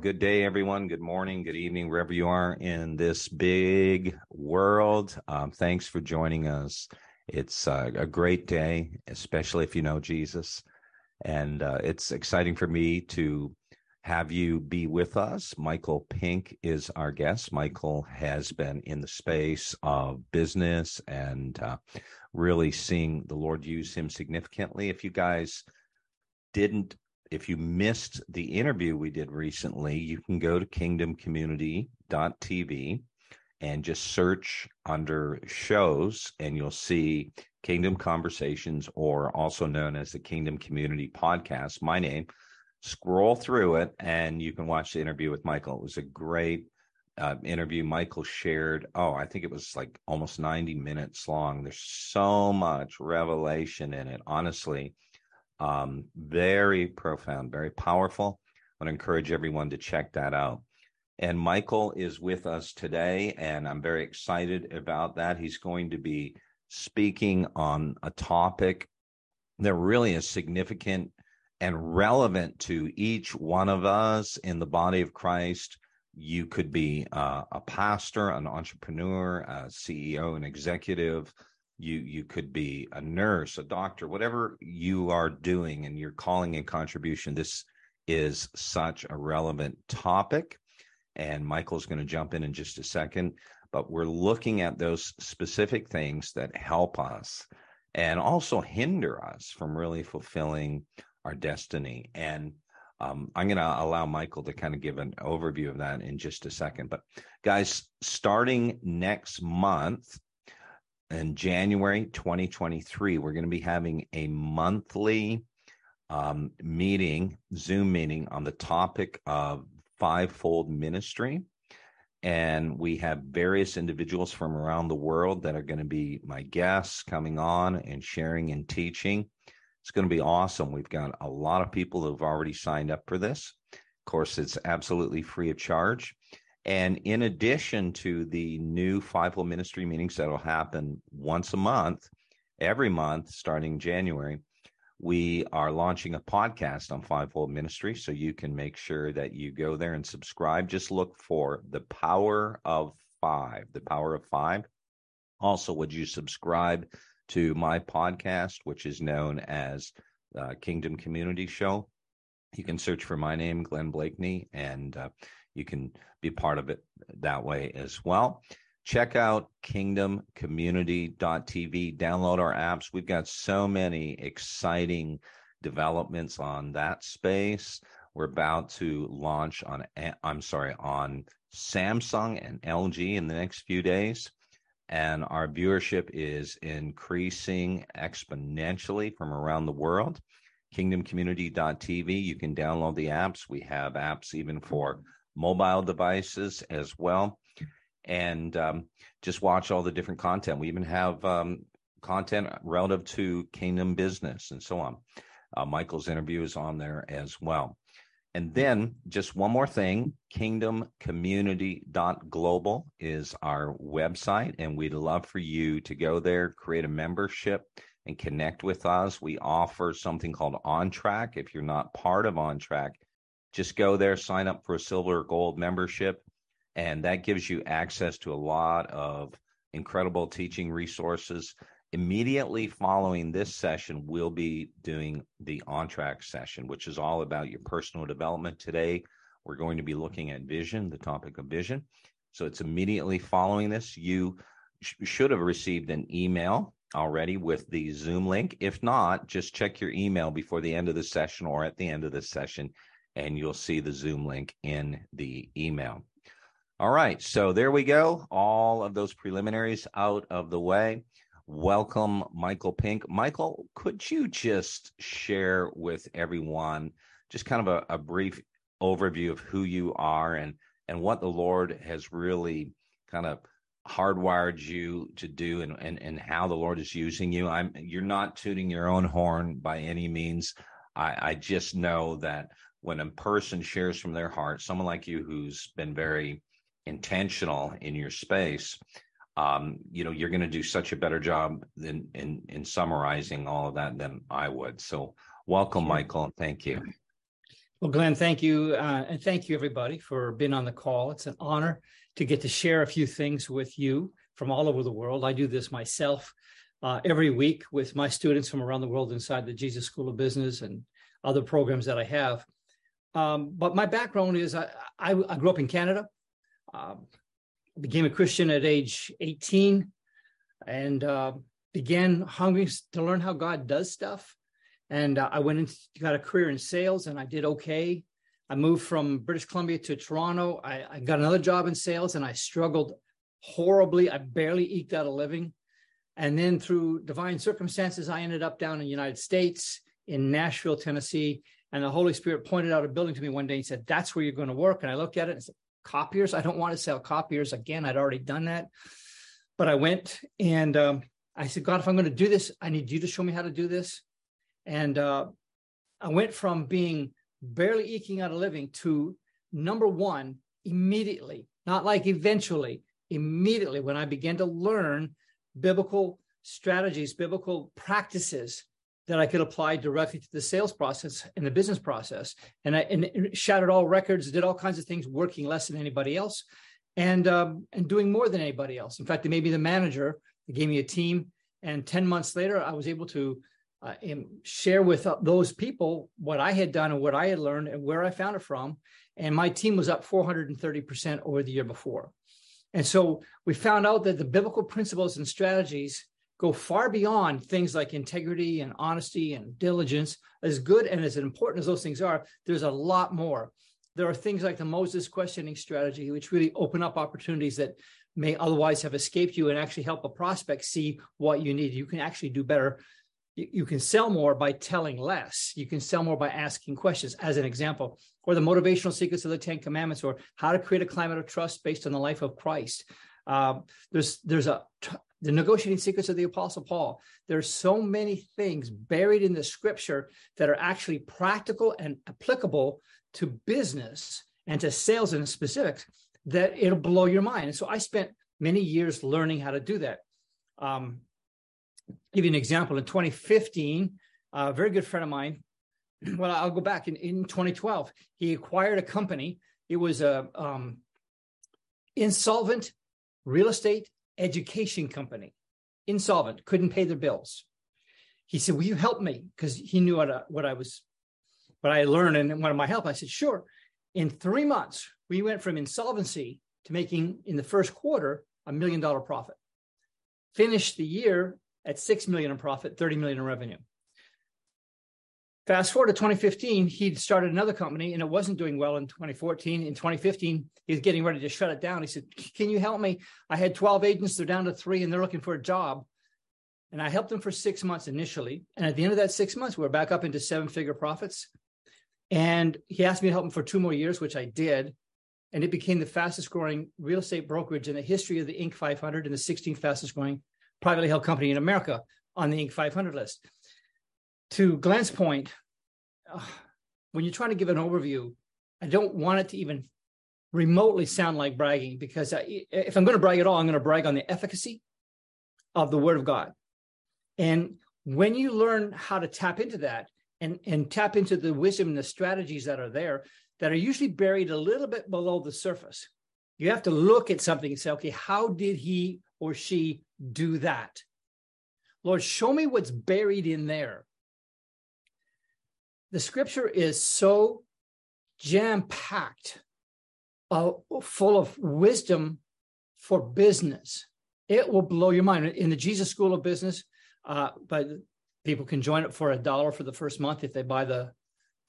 Good day, everyone. Good morning, good evening, wherever you are in this big world. Um, thanks for joining us. It's uh, a great day, especially if you know Jesus. And uh, it's exciting for me to have you be with us. Michael Pink is our guest. Michael has been in the space of business and uh, really seeing the Lord use him significantly. If you guys didn't if you missed the interview we did recently, you can go to kingdomcommunity.tv and just search under shows, and you'll see Kingdom Conversations, or also known as the Kingdom Community Podcast. My name. Scroll through it, and you can watch the interview with Michael. It was a great uh, interview. Michael shared, oh, I think it was like almost 90 minutes long. There's so much revelation in it. Honestly, um, very profound, very powerful. I want to encourage everyone to check that out. And Michael is with us today, and I'm very excited about that. He's going to be speaking on a topic that really is significant and relevant to each one of us in the body of Christ. You could be uh, a pastor, an entrepreneur, a CEO, an executive, you you could be a nurse a doctor whatever you are doing and your calling and contribution this is such a relevant topic and michael's going to jump in in just a second but we're looking at those specific things that help us and also hinder us from really fulfilling our destiny and um, I'm going to allow Michael to kind of give an overview of that in just a second. But, guys, starting next month, in January 2023, we're going to be having a monthly um, meeting, Zoom meeting on the topic of fivefold ministry. And we have various individuals from around the world that are going to be my guests coming on and sharing and teaching. It's going to be awesome. We've got a lot of people who have already signed up for this. Of course, it's absolutely free of charge. And in addition to the new fivefold ministry meetings that'll happen once a month, every month starting January, we are launching a podcast on fivefold ministry. So you can make sure that you go there and subscribe. Just look for the power of five, the power of five. Also, would you subscribe to my podcast, which is known as uh, Kingdom Community Show? You can search for my name, Glenn Bleakney, and uh, you can be part of it that way as well. Check out kingdomcommunity.tv, download our apps. We've got so many exciting developments on that space. We're about to launch on, I'm sorry, on Samsung and LG in the next few days. And our viewership is increasing exponentially from around the world. Kingdomcommunity.tv, you can download the apps. We have apps even for mobile devices as well. And um, just watch all the different content. We even have um, content relative to Kingdom business and so on. Uh, Michael's interview is on there as well. And then just one more thing kingdomcommunity.global is our website, and we'd love for you to go there, create a membership, and connect with us. We offer something called On Track. If you're not part of On Track, just go there, sign up for a silver or gold membership, and that gives you access to a lot of incredible teaching resources. Immediately following this session, we'll be doing the on track session, which is all about your personal development. Today, we're going to be looking at vision, the topic of vision. So it's immediately following this. You sh- should have received an email already with the Zoom link. If not, just check your email before the end of the session or at the end of the session and you'll see the Zoom link in the email. All right, so there we go. All of those preliminaries out of the way. Welcome, Michael Pink. Michael, could you just share with everyone just kind of a, a brief overview of who you are and and what the Lord has really kind of hardwired you to do and, and and how the lord is using you i'm you're not tooting your own horn by any means i i just know that when a person shares from their heart someone like you who's been very intentional in your space um, you know you're going to do such a better job than in in summarizing all of that than i would. So welcome sure. michael and thank you. Well glenn thank you uh, and thank you everybody for being on the call. It's an honor to get to share a few things with you from all over the world. I do this myself uh, every week with my students from around the world inside the jesus school of business and other programs that i have um, but my background is I, I, I grew up in canada um, became a Christian at age 18 and uh, began hungry to learn how God does stuff. And uh, I went and got a career in sales and I did okay. I moved from British Columbia to Toronto. I, I got another job in sales and I struggled horribly. I barely eked out a living. And then through divine circumstances, I ended up down in the United States in Nashville, Tennessee. And the Holy Spirit pointed out a building to me one day and said, That's where you're going to work. And I looked at it and said, copiers. I don't want to sell copiers again. I'd already done that. But I went and um, I said, God, if I'm going to do this, I need you to show me how to do this. And uh, I went from being barely eking out a living to number one immediately, not like eventually, immediately when I began to learn biblical strategies, biblical practices that I could apply directly to the sales process and the business process. And I and shattered all records, did all kinds of things, working less than anybody else, and um, and doing more than anybody else. In fact, they made me the manager. They gave me a team, and ten months later, I was able to uh, share with uh, those people what I had done and what I had learned and where I found it from. And my team was up 430 percent over the year before. And so we found out that the biblical principles and strategies go far beyond things like integrity and honesty and diligence. As good and as important as those things are, there's a lot more. There are things like the Moses questioning strategy, which really open up opportunities that may otherwise have escaped you and actually help a prospect see what you need. You can actually do better. You can sell more by telling less. You can sell more by asking questions, as an example, or the motivational secrets of the Ten Commandments, or how to create a climate of trust based on the life of Christ. Um, there's there's a the negotiating secrets of the apostle paul. There's so many things buried in the scripture that are actually practical and applicable to business and to sales in specifics that it'll blow your mind. And so i spent many years learning how to do that. Um, give you an example. In 2015 a very good friend of mine well i'll go back. In, in 2012 he acquired a company. It was a um, insolvent real estate education company, insolvent, couldn't pay their bills. He said, Will you help me? Because he knew what I, what I was, what I learned and wanted my help. I said, Sure. In three months, we went from insolvency to making in the first quarter a million dollar profit. Finished the year at six million in profit, 30 million in revenue. Fast forward to 2015, he'd started another company and it wasn't doing well in 2014. In 2015, he was getting ready to shut it down. He said, Can you help me? I had 12 agents, they're down to three, and they're looking for a job. And I helped them for six months initially. And at the end of that six months, we are back up into seven figure profits. And he asked me to help him for two more years, which I did. And it became the fastest growing real estate brokerage in the history of the Inc. 500 and the 16th fastest growing privately held company in America on the Inc. 500 list to Glenn's point, uh, when you're trying to give an overview, I don't want it to even remotely sound like bragging because I, if I'm going to brag at all, I'm going to brag on the efficacy of the Word of God. And when you learn how to tap into that and, and tap into the wisdom and the strategies that are there, that are usually buried a little bit below the surface, you have to look at something and say, okay, how did he or she do that? Lord, show me what's buried in there the scripture is so jam packed, uh, full of wisdom for business. It will blow your mind. In the Jesus School of Business, uh, but people can join it for a dollar for the first month if they buy the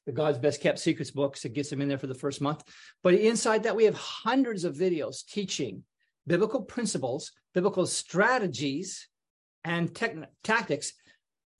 the God's Best Kept Secrets books. It gets them in there for the first month. But inside that, we have hundreds of videos teaching biblical principles, biblical strategies, and tactics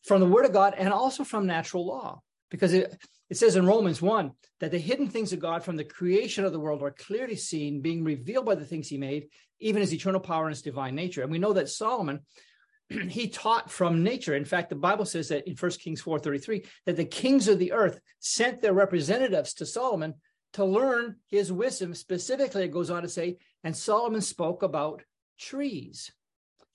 from the Word of God and also from natural law because it, it says in Romans 1 that the hidden things of God from the creation of the world are clearly seen, being revealed by the things he made, even his eternal power and his divine nature. And we know that Solomon, he taught from nature. In fact, the Bible says that in 1 Kings 4:33 that the kings of the earth sent their representatives to Solomon to learn his wisdom. Specifically, it goes on to say, and Solomon spoke about trees.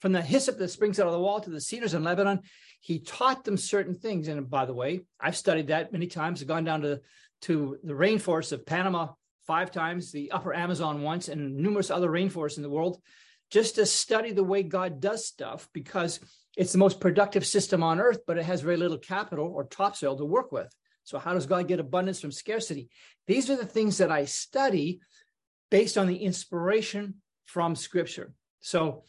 From the hyssop that springs out of the wall to the cedars in Lebanon, he taught them certain things. And by the way, I've studied that many times. I've gone down to, to the rainforests of Panama five times, the upper Amazon once, and numerous other rainforests in the world, just to study the way God does stuff because it's the most productive system on earth, but it has very little capital or topsoil to work with. So, how does God get abundance from scarcity? These are the things that I study based on the inspiration from Scripture. So,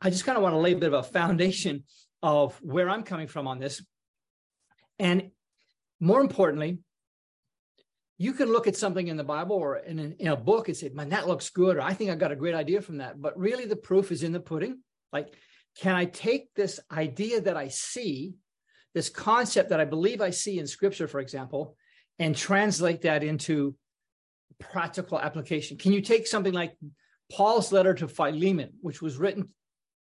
I just kind of want to lay a bit of a foundation of where I'm coming from on this. And more importantly, you can look at something in the Bible or in, in a book and say, man, that looks good, or I think I got a great idea from that. But really, the proof is in the pudding. Like, can I take this idea that I see, this concept that I believe I see in scripture, for example, and translate that into practical application? Can you take something like Paul's letter to Philemon, which was written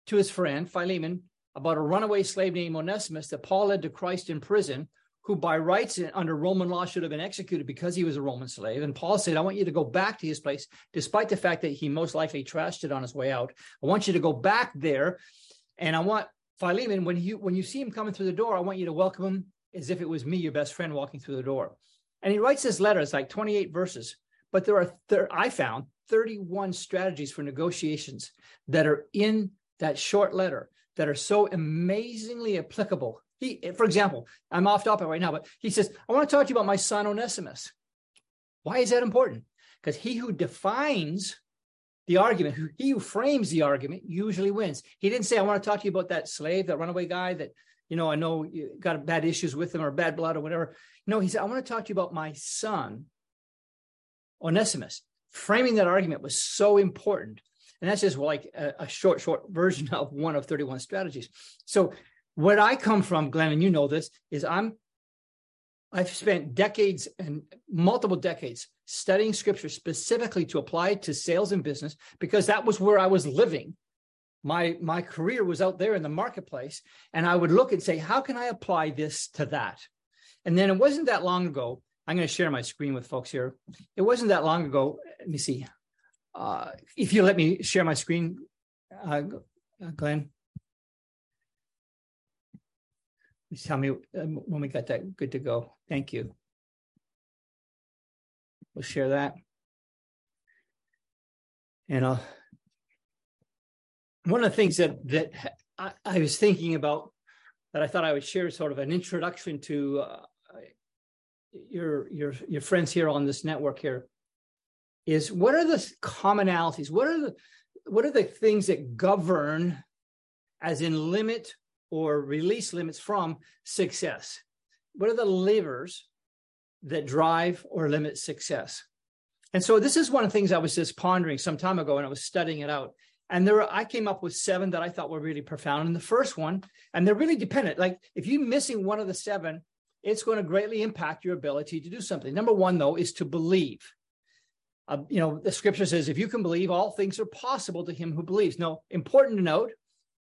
to his friend Philemon about a runaway slave named Onesimus that Paul led to Christ in prison, who by rights under Roman law should have been executed because he was a Roman slave. And Paul said, I want you to go back to his place, despite the fact that he most likely trashed it on his way out. I want you to go back there. And I want Philemon, when you when you see him coming through the door, I want you to welcome him as if it was me, your best friend, walking through the door. And he writes this letter, it's like 28 verses, but there are, there, I found 31 strategies for negotiations that are in that short letter that are so amazingly applicable. He, for example, I'm off topic right now, but he says, I want to talk to you about my son Onesimus. Why is that important? Because he who defines the argument, he who frames the argument usually wins. He didn't say, I want to talk to you about that slave, that runaway guy that, you know, I know you got bad issues with him or bad blood or whatever. No, he said, I want to talk to you about my son, Onesimus. Framing that argument was so important and that's just like a, a short, short version of one of 31 strategies. So where I come from, Glenn, and you know this, is I'm I've spent decades and multiple decades studying scripture specifically to apply to sales and business because that was where I was living. My my career was out there in the marketplace, and I would look and say, how can I apply this to that? And then it wasn't that long ago. I'm going to share my screen with folks here. It wasn't that long ago. Let me see. Uh, if you let me share my screen, uh, uh Glenn. Please tell me um, when we got that good to go. Thank you. We'll share that. And uh, one of the things that that I, I, was thinking about that I thought I would share sort of an introduction to uh, your your your friends here on this network here is what are the commonalities? What are the what are the things that govern, as in limit or release limits from success? What are the levers that drive or limit success? And so this is one of the things I was just pondering some time ago, and I was studying it out. And there, were, I came up with seven that I thought were really profound. And the first one, and they're really dependent. Like if you're missing one of the seven, it's going to greatly impact your ability to do something. Number one, though, is to believe uh, you know, the scripture says, if you can believe, all things are possible to him who believes. No, important to note,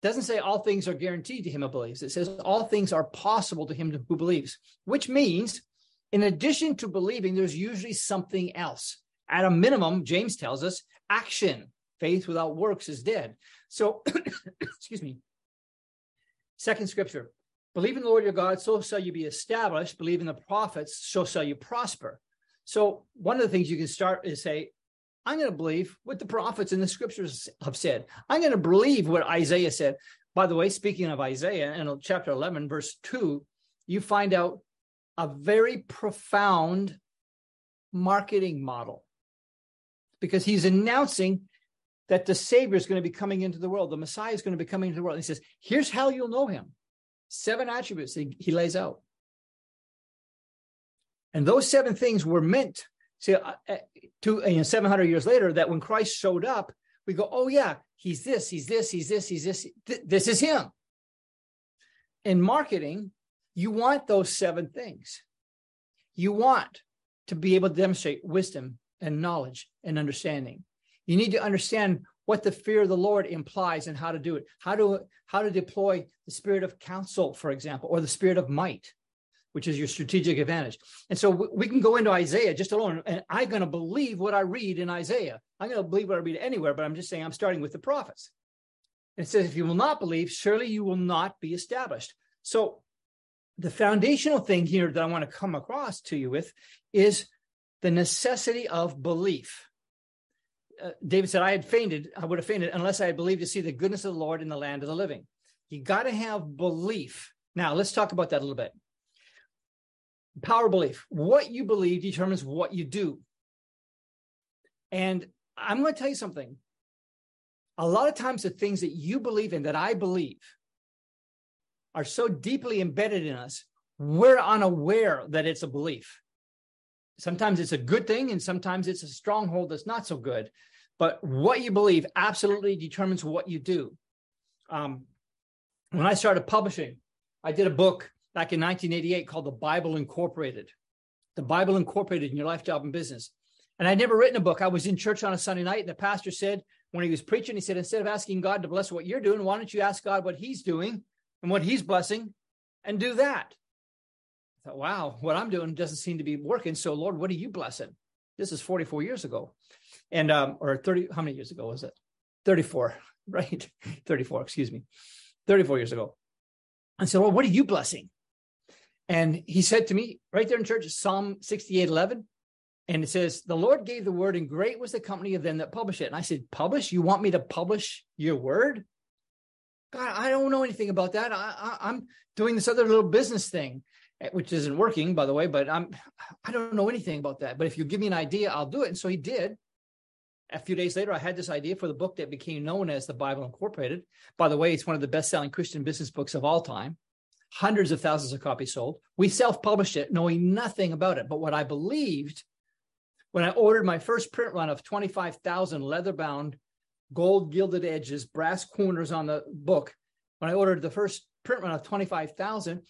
doesn't say all things are guaranteed to him who believes. It says all things are possible to him who believes, which means in addition to believing, there's usually something else. At a minimum, James tells us action. Faith without works is dead. So, excuse me. Second scripture believe in the Lord your God, so shall you be established. Believe in the prophets, so shall you prosper. So one of the things you can start is say, I'm going to believe what the prophets and the scriptures have said. I'm going to believe what Isaiah said. By the way, speaking of Isaiah, in chapter 11, verse 2, you find out a very profound marketing model because he's announcing that the Savior is going to be coming into the world. The Messiah is going to be coming into the world. And he says, Here's how you'll know him. Seven attributes he, he lays out. And those seven things were meant to, uh, uh to you know, 700 years later, that when Christ showed up, we go, oh, yeah, he's this, he's this, he's this, he's this. Th- this is him. In marketing, you want those seven things. You want to be able to demonstrate wisdom and knowledge and understanding. You need to understand what the fear of the Lord implies and how to do it, how to how to deploy the spirit of counsel, for example, or the spirit of might, which is your strategic advantage. And so we can go into Isaiah just alone, and I'm going to believe what I read in Isaiah. I'm going to believe what I read anywhere, but I'm just saying I'm starting with the prophets. And it says, if you will not believe, surely you will not be established. So the foundational thing here that I want to come across to you with is the necessity of belief. Uh, David said, I had fainted, I would have fainted unless I had believed to see the goodness of the Lord in the land of the living. You got to have belief. Now, let's talk about that a little bit. Power belief. What you believe determines what you do. And I'm going to tell you something. A lot of times, the things that you believe in, that I believe, are so deeply embedded in us, we're unaware that it's a belief. Sometimes it's a good thing, and sometimes it's a stronghold that's not so good. But what you believe absolutely determines what you do. Um, when I started publishing, I did a book back in 1988 called The Bible Incorporated. The Bible Incorporated in Your Life, Job, and Business. And I'd never written a book. I was in church on a Sunday night, and the pastor said, when he was preaching, he said, instead of asking God to bless what you're doing, why don't you ask God what he's doing and what he's blessing and do that? I thought, wow, what I'm doing doesn't seem to be working. So, Lord, what are you blessing? This is 44 years ago. And, um, or 30, how many years ago was it? 34, right? 34, excuse me. 34 years ago. I said, Well, what are you blessing? And he said to me right there in church, Psalm 68 11. And it says, The Lord gave the word, and great was the company of them that published it. And I said, Publish? You want me to publish your word? God, I don't know anything about that. I, am doing this other little business thing, eh, which isn't working, by the way. But I'm I don't know anything about that. But if you give me an idea, I'll do it. And so he did. A few days later, I had this idea for the book that became known as the Bible Incorporated. By the way, it's one of the best-selling Christian business books of all time. Hundreds of thousands of copies sold. We self-published it, knowing nothing about it. But what I believed when I ordered my first print run of 25,000 leather-bound gold gilded edges, brass corners on the book. When I ordered the first print run of 25,000,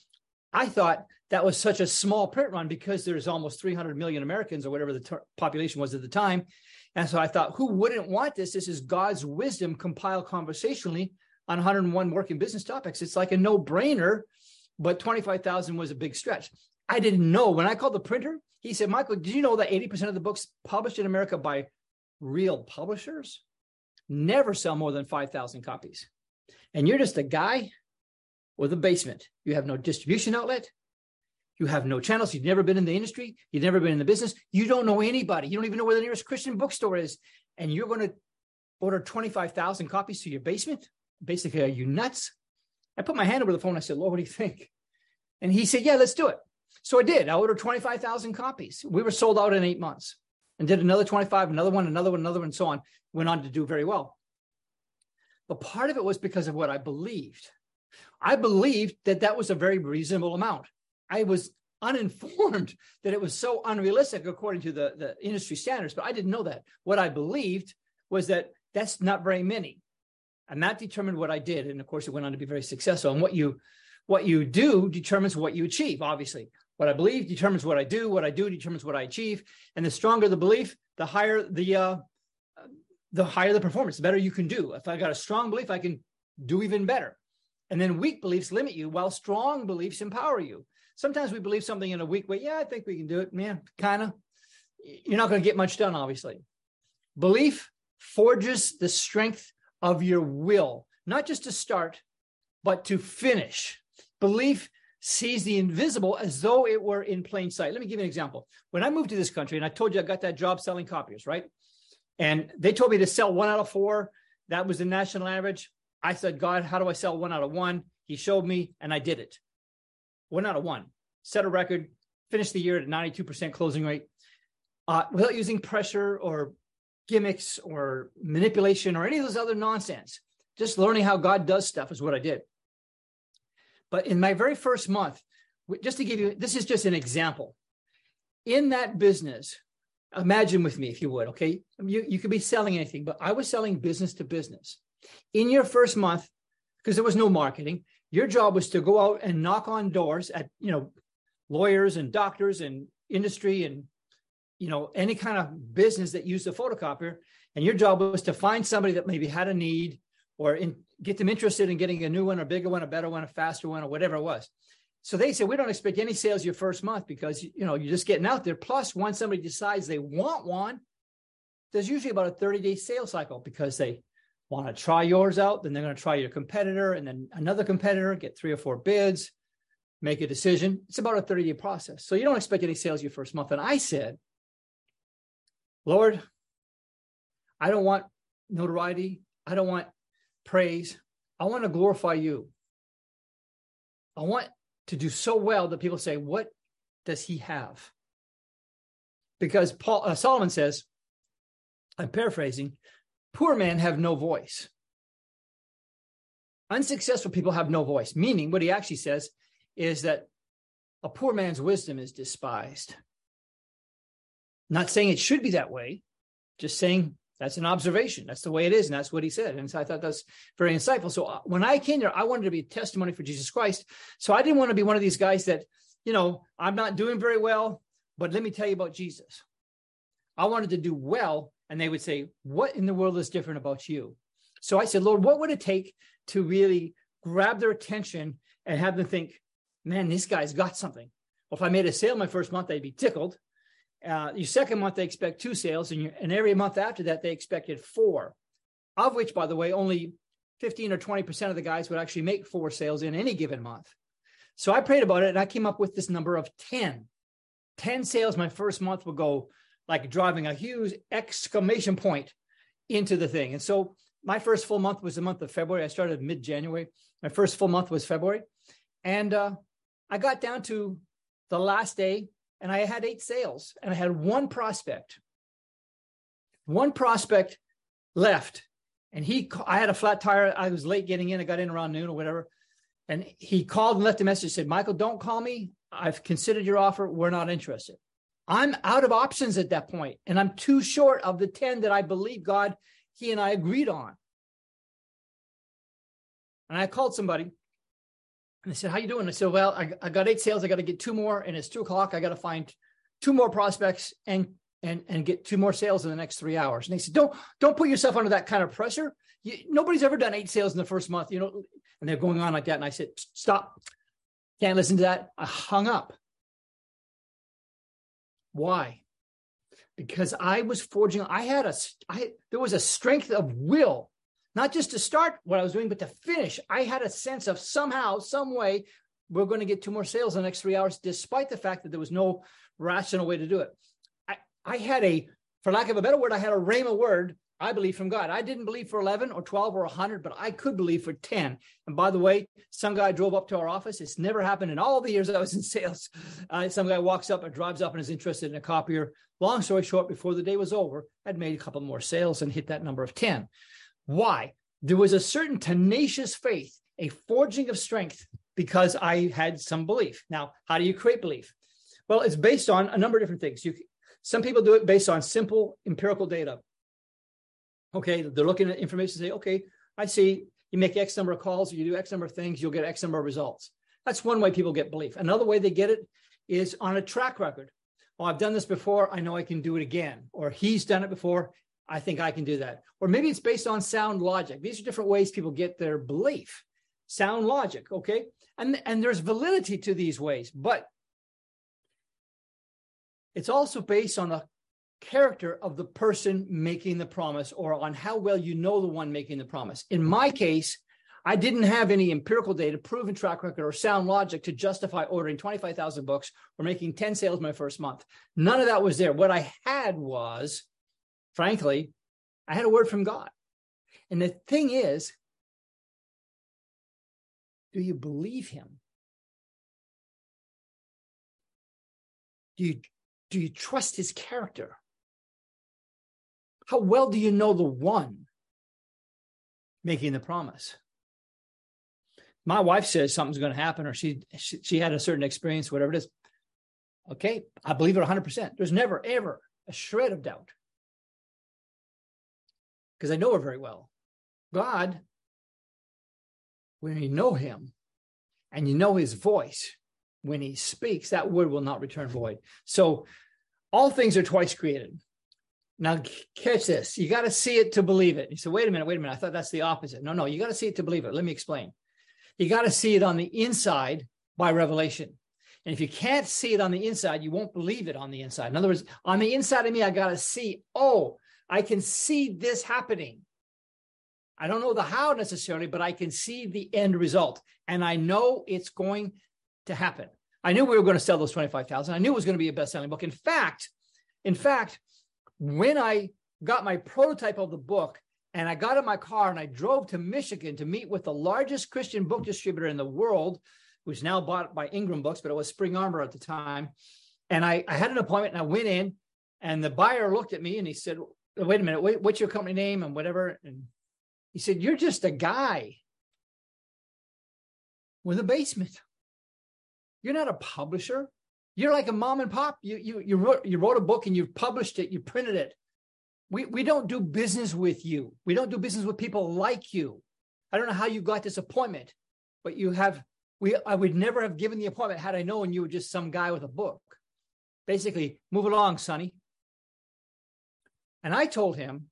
I thought that was such a small print run because there's almost 300 million Americans or whatever the t- population was at the time. And so I thought, who wouldn't want this? This is God's wisdom compiled conversationally on 101 working business topics. It's like a no brainer, but 25,000 was a big stretch. I didn't know. When I called the printer, he said, Michael, did you know that 80% of the books published in America by real publishers? never sell more than 5,000 copies. And you're just a guy with a basement. You have no distribution outlet. You have no channels. You've never been in the industry. You've never been in the business. You don't know anybody. You don't even know where the nearest Christian bookstore is. And you're going to order 25,000 copies to your basement? Basically, are you nuts? I put my hand over the phone. I said, Lord, what do you think? And he said, Yeah, let's do it. So I did. I ordered 25,000 copies. We were sold out in eight months and did another 25, another one, another one, another one, and so on. Went on to do very well. But part of it was because of what I believed. I believed that that was a very reasonable amount. I was uninformed that it was so unrealistic according to the, the industry standards, but I didn't know that. What I believed was that that's not very many. And that determined what I did. And of course, it went on to be very successful. And what you what you do determines what you achieve, obviously. What I believe determines what I do. What I do determines what I achieve. And the stronger the belief, the higher the uh, the higher the performance, the better you can do. If I got a strong belief, I can do even better. And then weak beliefs limit you, while strong beliefs empower you. Sometimes we believe something in a weak way. Yeah, I think we can do it. Man, kind of. You're not going to get much done, obviously. Belief forges the strength of your will, not just to start, but to finish. Belief sees the invisible as though it were in plain sight. Let me give you an example. When I moved to this country, and I told you I got that job selling copiers, right? And they told me to sell one out of four. That was the national average. I said, God, how do I sell one out of one? He showed me, and I did it. One out of one. Set a record, finished the year at a 92% closing rate uh, without using pressure or gimmicks or manipulation or any of those other nonsense. Just learning how God does stuff is what I did. But in my very first month, just to give you, this is just an example. In that business, imagine with me, if you would, okay? You, you could be selling anything, but I was selling business to business. In your first month, because there was no marketing, your job was to go out and knock on doors at, you know, lawyers and doctors and industry and, you know, any kind of business that used a photocopier And your job was to find somebody that maybe had a need or in, get them interested in getting a new one, a bigger one, a better one, a faster one, or whatever it was. So they said, we don't expect any sales your first month because, you know, you're just getting out there. Plus, once somebody decides they want one, there's usually about a 30 day sales cycle because they want to try yours out. Then they're going to try your competitor and then another competitor, get three or four bids, make a decision. It's about a 30 day process. So you don't expect any sales your first month. And I said, Lord, I don't want notoriety. I don't want praise. I want to glorify you. I want to do so well that people say, What does he have? Because Paul uh, Solomon says, I'm paraphrasing, poor men have no voice. Unsuccessful people have no voice, meaning what he actually says is that a poor man's wisdom is despised. Not saying it should be that way, just saying that's an observation. That's the way it is. And that's what he said. And so I thought that's very insightful. So uh, when I came there, I wanted to be a testimony for Jesus Christ. So I didn't want to be one of these guys that, you know, I'm not doing very well, but let me tell you about Jesus. I wanted to do well. And they would say, What in the world is different about you? So I said, Lord, what would it take to really grab their attention and have them think, man, this guy's got something? Well, if I made a sale my first month, they'd be tickled. Uh, your second month, they expect two sales, and, and every month after that, they expected four, of which, by the way, only 15 or 20% of the guys would actually make four sales in any given month. So I prayed about it and I came up with this number of 10. 10 sales my first month would go like driving a huge exclamation point into the thing. And so my first full month was the month of February. I started mid January. My first full month was February. And uh, I got down to the last day and I had eight sales and I had one prospect. One prospect left and he, I had a flat tire. I was late getting in. I got in around noon or whatever. And he called and left a message, said, Michael, don't call me. I've considered your offer. We're not interested. I'm out of options at that point, and I'm too short of the 10 that I believe God, he and I agreed on. And I called somebody and I said, How you doing? I said, Well, I, I got eight sales. I got to get two more, and it's two o'clock. I got to find two more prospects and and and get two more sales in the next three hours. And they said, Don't don't put yourself under that kind of pressure. You, nobody's ever done eight sales in the first month, you know. And they're going on like that. And I said, Stop. Can't listen to that. I hung up. Why? Because I was forging. I had a. I there was a strength of will not just to start what I was doing, but to finish. I had a sense of somehow, some way, we're going to get two more sales in the next three hours, despite the fact that there was no rational way to do it. I, I had a, for lack of a better word, I had a rhema word, I believe from God. I didn't believe for 11 or 12 or 100, but I could believe for 10. And by the way, some guy drove up to our office. It's never happened in all the years I was in sales. Uh, some guy walks up or drives up and is interested in a copier. Long story short, before the day was over, I'd made a couple more sales and hit that number of 10. Why? There was a certain tenacious faith, a forging of strength because I had some belief. Now, how do you create belief? Well, it's based on a number of different things. You, some people do it based on simple empirical data. Okay, they're looking at information say, okay, I see you make X number of calls, you do X number of things, you'll get X number of results. That's one way people get belief. Another way they get it is on a track record. Well, I've done this before. I know I can do it again. Or he's done it before. I think I can do that. Or maybe it's based on sound logic. These are different ways people get their belief. Sound logic, okay? And, and there's validity to these ways, but it's also based on the character of the person making the promise or on how well you know the one making the promise. In my case, I didn't have any empirical data, proven track record, or sound logic to justify ordering 25,000 books or making 10 sales my first month. None of that was there. What I had was frankly, I had a word from God. And the thing is, do you believe him? Do you, do you trust his character? How well do you know the one making the promise? My wife says something's going to happen, or she, she, she had a certain experience, whatever it is. Okay, I believe it 100%. There's never, ever a shred of doubt because I know her very well. God, when you know him and you know his voice, when he speaks, that word will not return void. So all things are twice created. Now, catch this. You got to see it to believe it. You said, wait a minute, wait a minute. I thought that's the opposite. No, no, you got to see it to believe it. Let me explain. You got to see it on the inside by revelation. And if you can't see it on the inside, you won't believe it on the inside. In other words, on the inside of me, I got to see, oh, I can see this happening. I don't know the how necessarily, but I can see the end result. And I know it's going to happen. I knew we were going to sell those 25,000. I knew it was going to be a best-selling book. In fact, in fact, when I got my prototype of the book and I got in my car and I drove to Michigan to meet with the largest Christian book distributor in the world, who's now bought by Ingram Books, but it was Spring Arbor at the time. And I, I had an appointment and I went in and the buyer looked at me and he said, Oh, wait a minute, wait, what's your company name and whatever? And he said, you're just a guy with a basement. You're not a publisher. You're like a mom and pop. You you you wrote you wrote a book and you published it. You printed it. We we don't do business with you. We don't do business with people like you. I don't know how you got this appointment, but you have. We I would never have given the appointment had I known you were just some guy with a book. Basically, move along, Sonny. And I told him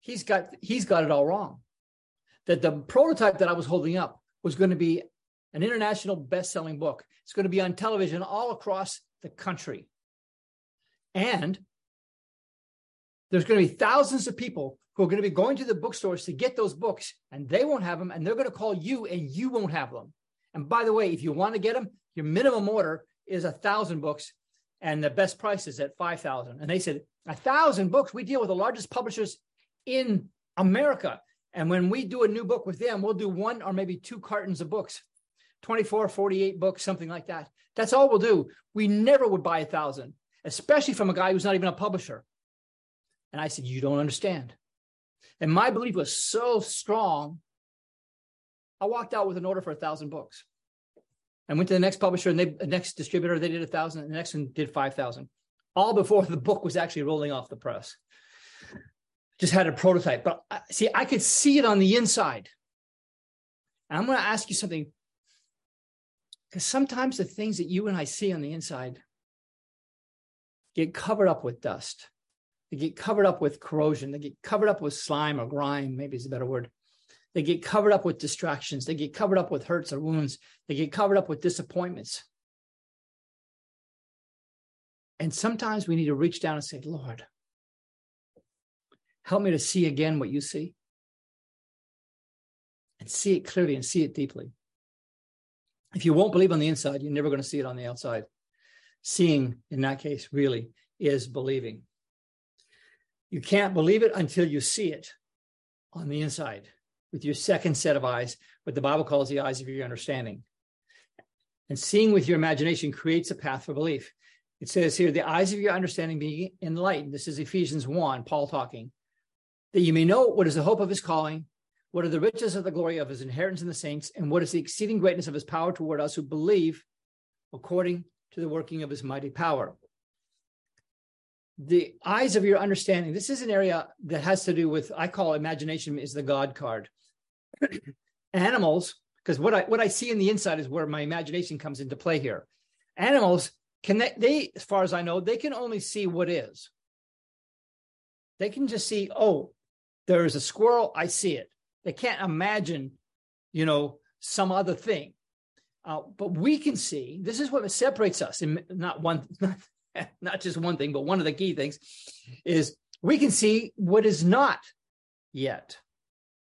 he's got he's got it all wrong. That the prototype that I was holding up was going to be an international best-selling book. It's going to be on television all across the country. And there's going to be thousands of people who are going to be going to the bookstores to get those books and they won't have them and they're going to call you and you won't have them. And by the way, if you want to get them, your minimum order is a thousand books and the best price is at 5,000. And they said, a thousand books. We deal with the largest publishers in America. And when we do a new book with them, we'll do one or maybe two cartons of books 24, 48 books, something like that. That's all we'll do. We never would buy a thousand, especially from a guy who's not even a publisher. And I said, You don't understand. And my belief was so strong. I walked out with an order for a thousand books. I went to the next publisher and they, the next distributor, they did a thousand, and the next one did 5,000, all before the book was actually rolling off the press. Just had a prototype. But see, I could see it on the inside. And I'm going to ask you something because sometimes the things that you and I see on the inside get covered up with dust. They get covered up with corrosion. They get covered up with slime or grime, maybe is a better word. They get covered up with distractions. They get covered up with hurts or wounds. They get covered up with disappointments. And sometimes we need to reach down and say, Lord, help me to see again what you see and see it clearly and see it deeply. If you won't believe on the inside, you're never going to see it on the outside. Seeing, in that case, really is believing. You can't believe it until you see it on the inside with your second set of eyes, what the Bible calls the eyes of your understanding. And seeing with your imagination creates a path for belief. It says here, the eyes of your understanding being enlightened. This is Ephesians 1, Paul talking, that you may know what is the hope of his calling, what are the riches of the glory of his inheritance in the saints? And what is the exceeding greatness of his power toward us who believe according to the working of his mighty power? The eyes of your understanding. This is an area that has to do with, I call imagination is the God card. Animals, because what I what I see in the inside is where my imagination comes into play here. Animals can they, they as far as I know, they can only see what is. They can just see, oh, there's a squirrel, I see it. They can't imagine, you know, some other thing. Uh, but we can see this is what separates us, and not one, not, not just one thing, but one of the key things is we can see what is not yet.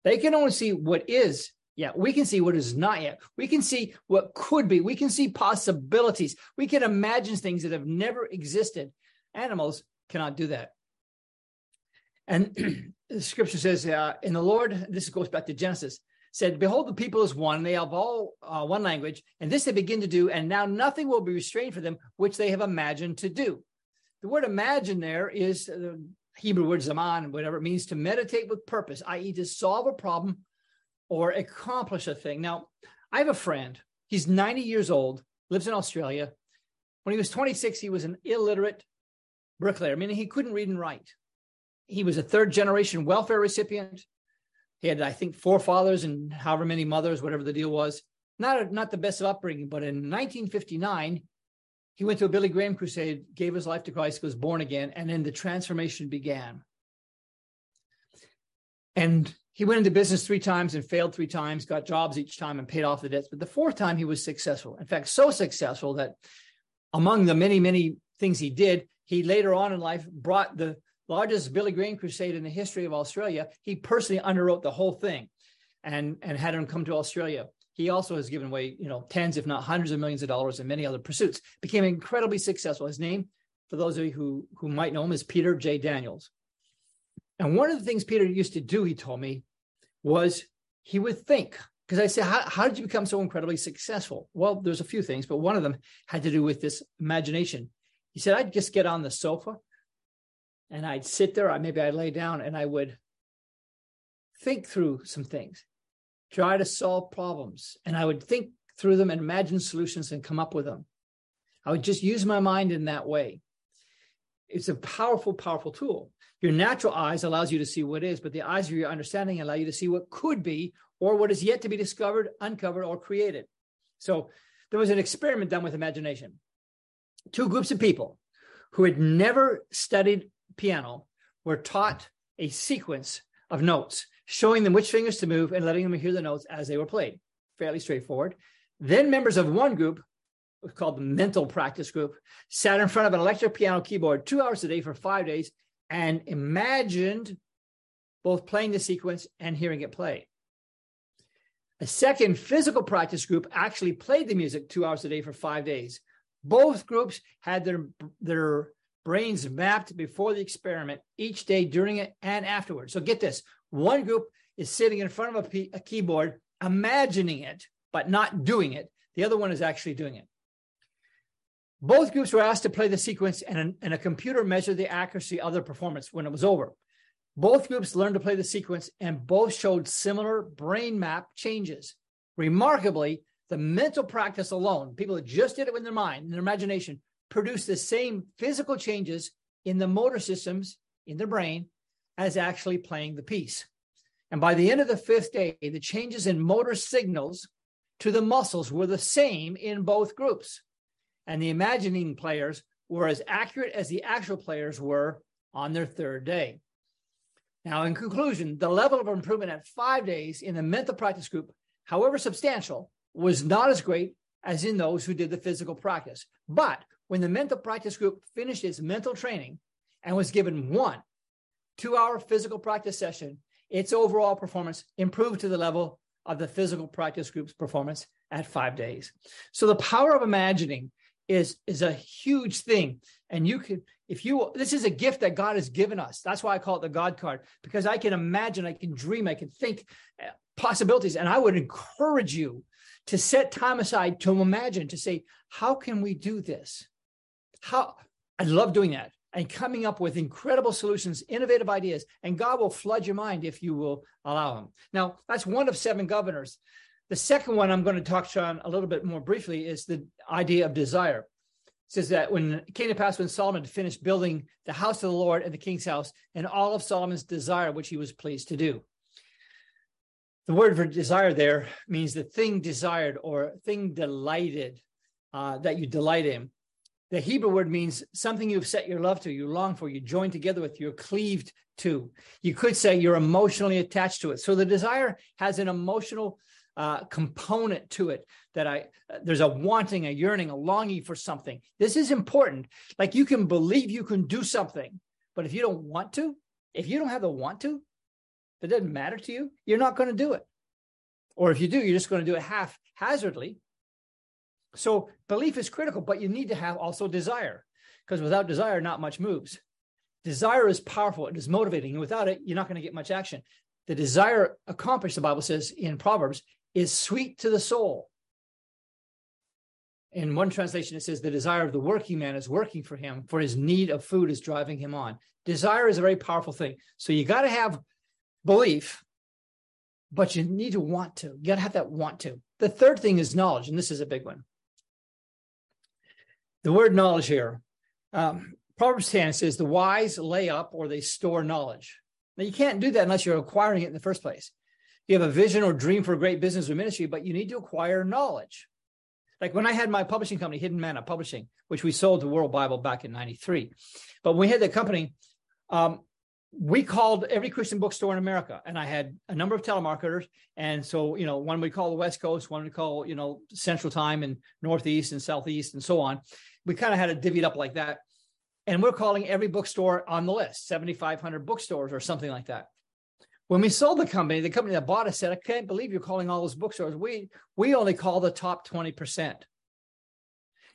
They can only see what is yet. We can see what is not yet. We can see what could be. We can see possibilities. We can imagine things that have never existed. Animals cannot do that. And the scripture says, uh, in the Lord, this goes back to Genesis, said, Behold, the people is one, they have all uh, one language, and this they begin to do, and now nothing will be restrained for them, which they have imagined to do. The word imagine there is the Hebrew word zamam, whatever it means to meditate with purpose, i.e., to solve a problem or accomplish a thing. Now, I have a friend, he's 90 years old, lives in Australia. When he was 26, he was an illiterate bricklayer, meaning he couldn't read and write he was a third generation welfare recipient. He had, I think, four fathers and however many mothers, whatever the deal was. Not, not the best of upbringing, but in 1959, he went to a Billy Graham crusade, gave his life to Christ, was born again, and then the transformation began. And he went into business three times and failed three times, got jobs each time and paid off the debts. But the fourth time he was successful. In fact, so successful that among the many, many things he did, he later on in life brought the largest Billy Graham crusade in the history of Australia. He personally underwrote the whole thing and, and had him come to Australia. He also has given away, you know, tens, if not hundreds of millions of dollars in many other pursuits. Became incredibly successful. His name, for those of you who, who might know him, is Peter J. Daniels. And one of the things Peter used to do, he told me, was he would think, because I said, how, how did you become so incredibly successful? Well, there's a few things, but one of them had to do with this imagination. He said, I'd just get on the sofa and I'd sit there, or maybe I'd lay down and I would think through some things, try to solve problems, and I would think through them and imagine solutions and come up with them. I would just use my mind in that way. It's a powerful, powerful tool. Your natural eyes allows you to see what is, but the eyes of your understanding allow you to see what could be or what is yet to be discovered, uncovered, or created. So there was an experiment done with imagination. Two groups of people who had never studied piano were taught a sequence of notes, showing them which fingers to move and letting them hear the notes as they were played. Fairly straightforward. Then members of one group, called the mental practice group, sat in front of an electric piano keyboard two hours a day for five days and imagined both playing the sequence and hearing it play. A second physical practice group actually played the music two hours a day for five days. Both groups had their, their brains mapped before the experiment each day during it and afterwards. So get this one group is sitting in front of a, p- a keyboard, imagining it, but not doing it. The other one is actually doing it. Both groups were asked to play the sequence, and a, and a computer measured the accuracy of their performance when it was over. Both groups learned to play the sequence, and both showed similar brain map changes. Remarkably, the mental practice alone, people that just did it with their mind and their imagination, produced the same physical changes in the motor systems in their brain as actually playing the piece. And by the end of the fifth day, the changes in motor signals to the muscles were the same in both groups and the imagining players were as accurate as the actual players were on their third day. Now, in conclusion, the level of improvement at five days in the mental practice group, however substantial, was not as great as in those who did the physical practice. But when the mental practice group finished its mental training and was given one two hour physical practice session, its overall performance improved to the level of the physical practice group's performance at five days. So the power of imagining is is a huge thing. And you can if you this is a gift that god has given us. That's why i call it the god card because i can imagine i can dream i can think uh, possibilities. And i would encourage you to set time aside to imagine to say how can we do this? How i love doing that and coming up with incredible solutions innovative ideas and god will flood your mind if you will allow him. Now that's one of seven governors the second one I'm going to talk on a little bit more briefly is the idea of desire. It says that when it came to pass when Solomon finished building the house of the Lord and the king's house, and all of Solomon's desire, which he was pleased to do. The word for desire there means the thing desired or thing delighted uh, that you delight in. The Hebrew word means something you've set your love to, you long for, you join together with, you're cleaved to. You could say you're emotionally attached to it. So the desire has an emotional uh, component to it that I there's a wanting, a yearning, a longing for something. This is important. Like you can believe you can do something, but if you don't want to, if you don't have the want to, it doesn't matter to you, you're not going to do it. Or if you do, you're just going to do it half hazardly. So belief is critical, but you need to have also desire because without desire, not much moves. Desire is powerful, it is motivating, and without it, you're not going to get much action. The desire accomplished, the Bible says in Proverbs, is sweet to the soul. In one translation, it says, The desire of the working man is working for him, for his need of food is driving him on. Desire is a very powerful thing. So you got to have belief, but you need to want to. You got to have that want to. The third thing is knowledge, and this is a big one. The word knowledge here, um, Proverbs 10 says, The wise lay up or they store knowledge. Now, you can't do that unless you're acquiring it in the first place you have a vision or dream for a great business or ministry, but you need to acquire knowledge. Like when I had my publishing company, Hidden Manna Publishing, which we sold to World Bible back in 93. But when we had the company, um, we called every Christian bookstore in America, and I had a number of telemarketers. And so, you know, one we call the West Coast, one we call, you know, Central Time and Northeast and Southeast and so on. We kind of had it divvied up like that. And we're calling every bookstore on the list, 7,500 bookstores or something like that. When we sold the company, the company that bought us said, I can't believe you're calling all those bookstores. We, we only call the top 20%.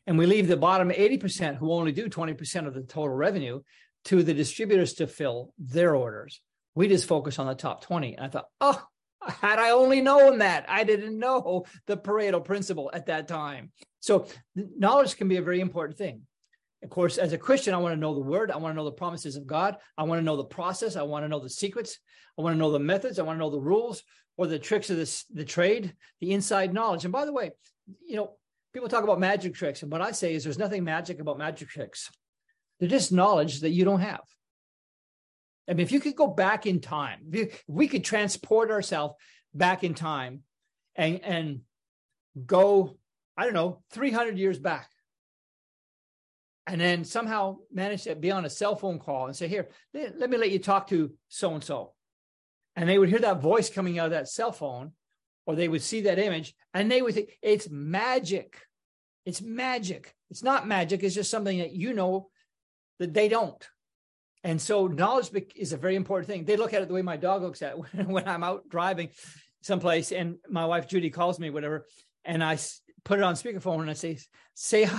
And we leave the bottom 80% who only do 20% of the total revenue to the distributors to fill their orders. We just focus on the top 20. And I thought, oh, had I only known that, I didn't know the Pareto principle at that time. So knowledge can be a very important thing. Of course, as a Christian, I want to know the word. I want to know the promises of God. I want to know the process. I want to know the secrets. I want to know the methods. I want to know the rules or the tricks of this, the trade, the inside knowledge. And by the way, you know, people talk about magic tricks. And what I say is there's nothing magic about magic tricks. They're just knowledge that you don't have. I mean, if you could go back in time, if, we could transport ourselves back in time and, and go, I don't know, 300 years back, and then somehow manage to be on a cell phone call and say, Here, let, me let you talk to so and so. And they would hear that voice coming out of that cell phone, or they would see that image, and they would think, It's magic. It's magic. It's not magic. It's just something that you know that they don't. And so knowledge is a very important thing. They look at it the way my dog looks at it when I'm out driving someplace and my wife Judy calls me, whatever, and I put it on speakerphone and I say, say.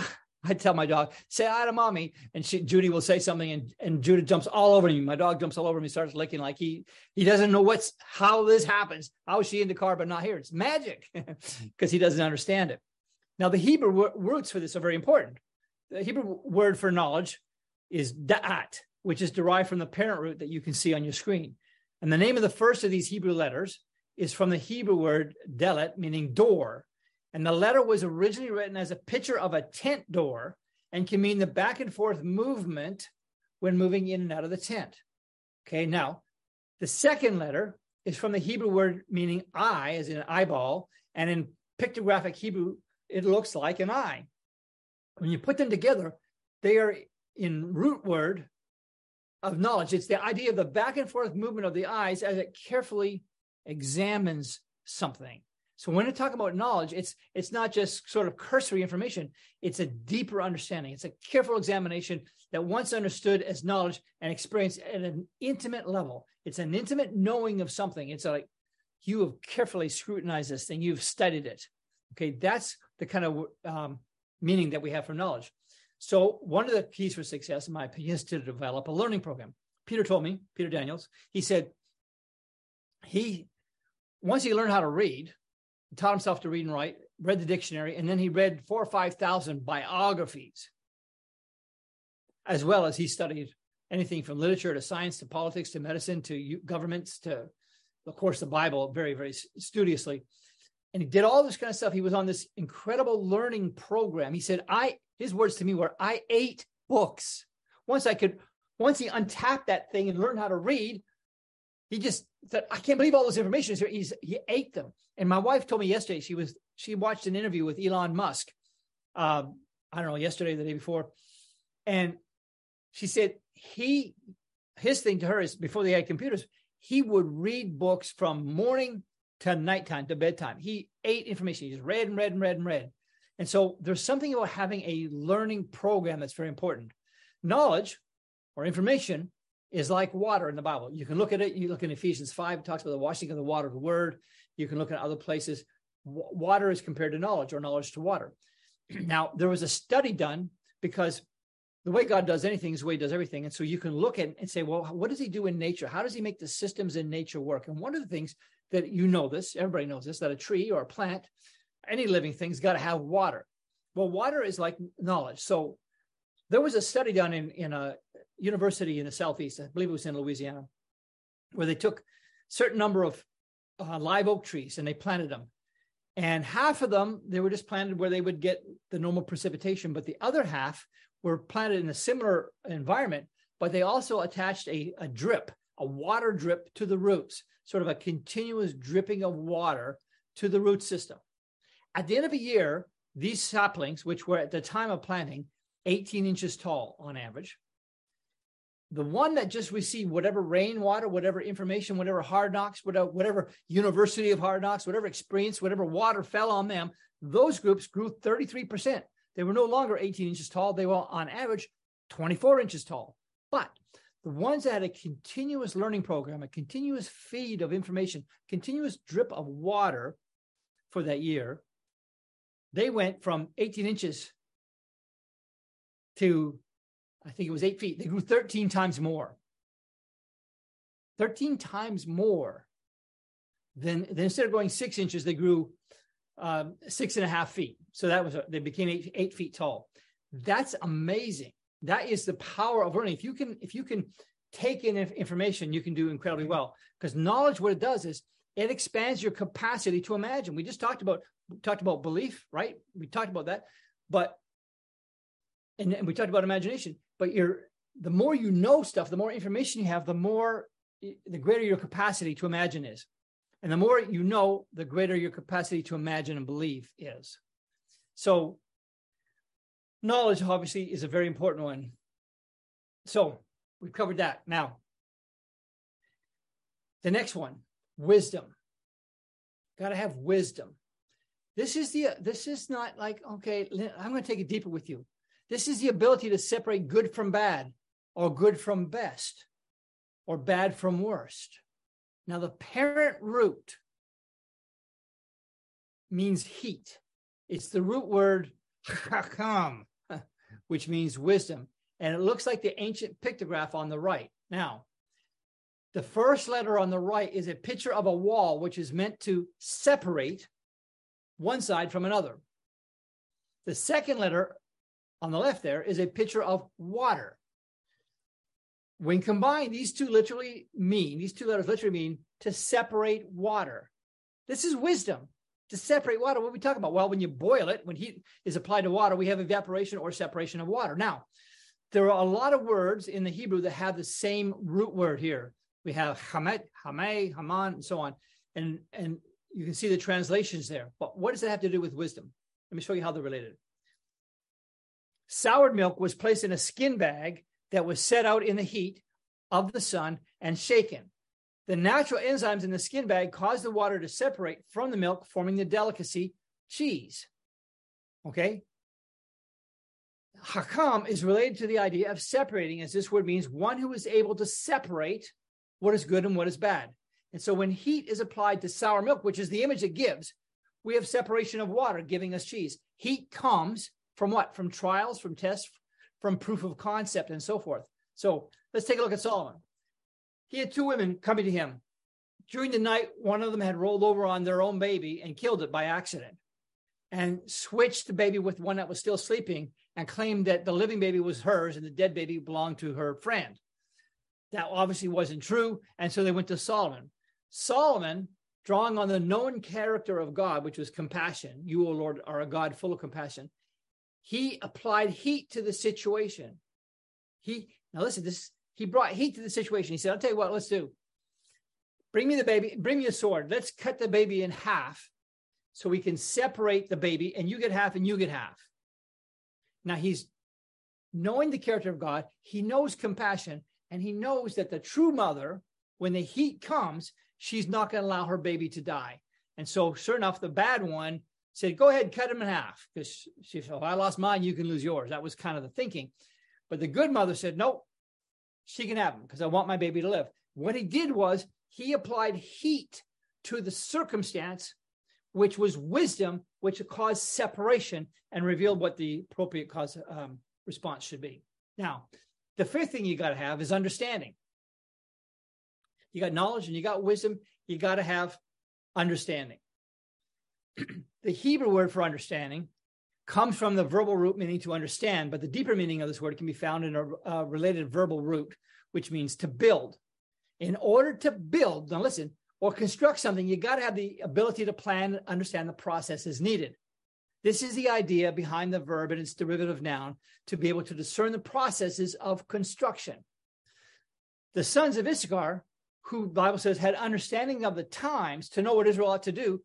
I tell my dog, say hi to mommy. And she, Judy will say something and, and Judy jumps all over me. My dog jumps all over me, starts licking like he, he doesn't know what's, how this happens. How is she in the car, but not here? It's magic because he doesn't understand it. Now the Hebrew roots for this are very important. The Hebrew word for knowledge is da'at, which is derived from the parent root that you can see on your screen. And the name of the first of these Hebrew letters is from the Hebrew word delet, meaning door. And the letter was originally written as a picture of a tent door and can mean the back and forth movement when moving in and out of the tent. Okay, now the second letter is from the Hebrew word meaning eye, as in eyeball, and in pictographic Hebrew, it looks like an eye. When you put them together, they are in root word of knowledge. It's the idea of the back and forth movement of the eyes as it carefully examines something. So when I talk about knowledge, it's it's not just sort of cursory information. It's a deeper understanding. It's a careful examination that once understood as knowledge and experienced at an intimate level. It's an intimate knowing of something. It's like you have carefully scrutinized this and You've studied it. Okay, that's the kind of um, meaning that we have for knowledge. So one of the keys for success, in my opinion, is to develop a learning program. Peter told me, Peter Daniels, he said he once he learned how to read, taught himself to read and write, read the dictionary, and then he read four or five thousand biographies, as well as he studied anything from literature to science to politics to medicine to governments to, of course, the Bible very, very studiously. And he did all this kind of stuff. He was on this incredible learning program. He said, I his words to me were, I ate books. Once I could, once he untapped that thing and learned how to read, he just said, I can't believe all this information is here. He's, he ate them. And my wife told me yesterday, she was, she watched an interview with Elon Musk. Um, I don't know, yesterday, the day before. And she said he, his thing to her is before they had computers, he would read books from morning to nighttime to bedtime. He ate information. He just read and read and read and read. And so there's something about having a learning program that's very important. Knowledge or information is like water in the Bible. You can look at it. You look in Ephesians 5, it talks about the washing of the water of the word. You can look at other places. W- water is compared to knowledge or knowledge to water. now, there was a study done because the way God does anything is the way he does everything. And so you can look at and say, well, what does he do in nature? How does he make the systems in nature work? And one of the things that you know this, everybody knows this, that a tree or a plant any living thing's got to have water. Well, water is like knowledge. So there was a study done in, in a university in the Southeast, I believe it was in Louisiana, where they took certain number of uh, live oak trees and they planted them. And half of them, they were just planted where they would get the normal precipitation, but the other half were planted in a similar environment, but they also attached a, a drip, a water drip to the roots, sort of a continuous dripping of water to the root system. At the end of a year, these saplings, which were at the time of planting 18 inches tall on average, the one that just received whatever rainwater, whatever information, whatever hard knocks, whatever, whatever university of hard knocks, whatever experience, whatever water fell on them, those groups grew 33%. They were no longer 18 inches tall. They were on average 24 inches tall. But the ones that had a continuous learning program, a continuous feed of information, continuous drip of water for that year, they went from 18 inches to, I think it was eight feet. They grew 13 times more. 13 times more than, than instead of going six inches, they grew um, six and a half feet. So that was, a, they became eight, eight feet tall. That's amazing. That is the power of learning. If you can, if you can take in information, you can do incredibly well. Because knowledge, what it does is it expands your capacity to imagine. We just talked about talked about belief, right? We talked about that, but and, and we talked about imagination. But you're the more you know stuff, the more information you have, the more the greater your capacity to imagine is. And the more you know, the greater your capacity to imagine and believe is. So, knowledge obviously is a very important one. So, we've covered that. Now, the next one wisdom. Got to have wisdom. This is the this is not like okay, I'm going to take it deeper with you. This is the ability to separate good from bad or good from best or bad from worst. Now, the parent root means heat. It's the root word chacham, which means wisdom. And it looks like the ancient pictograph on the right. Now, the first letter on the right is a picture of a wall, which is meant to separate one side from another. The second letter on the left there is a picture of water. When combined, these two literally mean, these two letters literally mean to separate water. This is wisdom to separate water. What are we talking about? Well, when you boil it, when heat is applied to water, we have evaporation or separation of water. Now, there are a lot of words in the Hebrew that have the same root word here. We have hamet, hamay, haman, and so on. And, and you can see the translations there. But what does that have to do with wisdom? Let me show you how they're related. Soured milk was placed in a skin bag that was set out in the heat of the sun and shaken. The natural enzymes in the skin bag cause the water to separate from the milk, forming the delicacy cheese. Okay? Hakam is related to the idea of separating, as this word means one who is able to separate what is good and what is bad. And so when heat is applied to sour milk, which is the image it gives, we have separation of water giving us cheese. Heat comes from what? From trials, from tests, from proof of concept, and so forth. So let's take a look at Solomon. He had two women coming to him. During the night, one of them had rolled over on their own baby and killed it by accident and switched the baby with one that was still sleeping and claimed that the living baby was hers and the dead baby belonged to her friend. That obviously wasn't true. And so they went to Solomon. Solomon, drawing on the known character of God, which was compassion, you, O Lord, are a God full of compassion, he applied heat to the situation. He now listen, this he brought heat to the situation. He said, I'll tell you what, let's do. Bring me the baby, bring me a sword. Let's cut the baby in half so we can separate the baby, and you get half and you get half. Now he's knowing the character of God, he knows compassion, and he knows that the true mother, when the heat comes, she's not going to allow her baby to die. And so, sure enough, the bad one said, Go ahead, cut him in half. Because she said, if I lost mine, you can lose yours. That was kind of the thinking. But the good mother said, Nope, she can have him because I want my baby to live. What he did was he applied heat to the circumstance, which was wisdom, which caused separation and revealed what the appropriate cause um, response should be. Now, the fifth thing you got to have is understanding. You got knowledge and you got wisdom. You got to have understanding. the Hebrew word for understanding comes from the verbal root meaning to understand, but the deeper meaning of this word can be found in a, a related verbal root, which means to build. In order to build, now listen, or construct something, you got to have the ability to plan and understand the processes needed. This is the idea behind the verb and its derivative noun to be able to discern the processes of construction. The sons of Issachar, who Bible says had understanding of the times to know what Israel ought to do,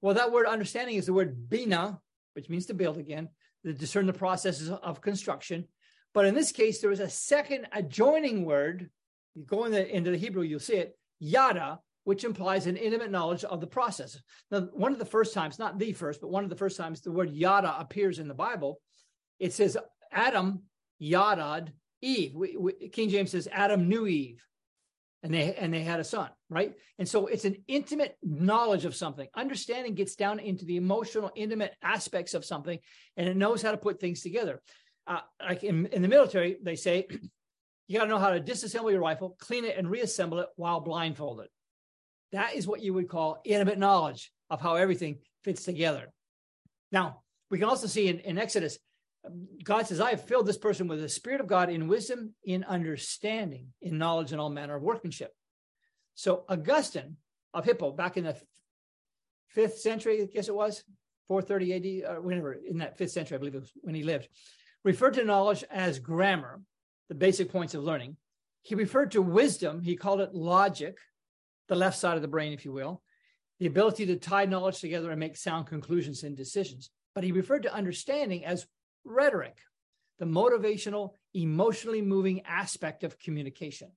well, that word understanding is the word bina, which means to build again, to discern the processes of construction. But in this case, there was a second adjoining word. You go in the, into the Hebrew, you'll see it, yada, which implies an intimate knowledge of the process. Now, one of the first times, not the first, but one of the first times the word yada appears in the Bible, it says Adam yadad Eve. We, we, King James says Adam knew Eve and they and they had a son right? And so it's an intimate knowledge of something. Understanding gets down into the emotional intimate aspects of something and it knows how to put things together. Uh, like in, in the military they say you got to know how to disassemble your rifle clean it and reassemble it while blindfolded. That is what you would call intimate knowledge of how everything fits together. Now we can also see in, in exodus God says, I have filled this person with the Spirit of God in wisdom, in understanding, in knowledge, and all manner of workmanship. So Augustine of Hippo, back in the fifth century, I guess it was, 430 AD, or uh, whenever, in that fifth century, I believe it was when he lived, referred to knowledge as grammar, the basic points of learning. He referred to wisdom, he called it logic, the left side of the brain, if you will, the ability to tie knowledge together and make sound conclusions and decisions. But he referred to understanding as rhetoric, the motivational, emotionally moving aspect of communication.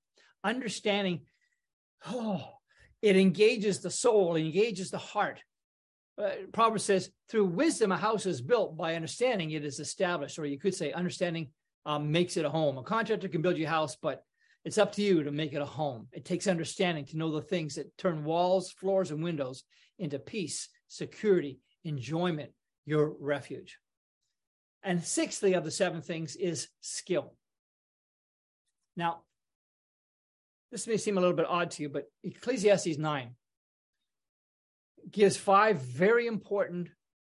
Understanding, oh, it engages the soul, engages the heart. Uh, Proverbs says, through wisdom, a house is built. By understanding, it is established. Or you could say, understanding um, makes it a home. A contractor can build you a house, but it's up to you to make it a home. It takes understanding to know the things that turn walls, floors, and windows into peace, security, enjoyment, your refuge. And sixthly of the seven things is skill. Now, this may seem a little bit odd to you, but Ecclesiastes 9 gives five very important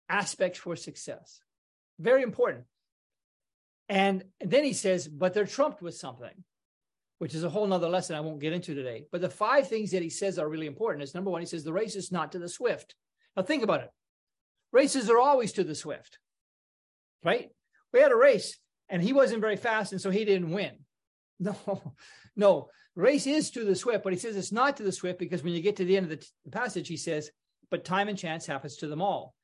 aspects for success. Very important. And then he says, but they're trumped with something, which is a whole nother lesson I won't get into today. But the five things that he says are really important is number one, he says, the race is not to the swift. Now think about it. Races are always to the swift right? We had a race and he wasn't very fast, and so he didn't win. No, no. Race is to the swift, but he says it's not to the swift because when you get to the end of the, t- the passage, he says, but time and chance happens to them all.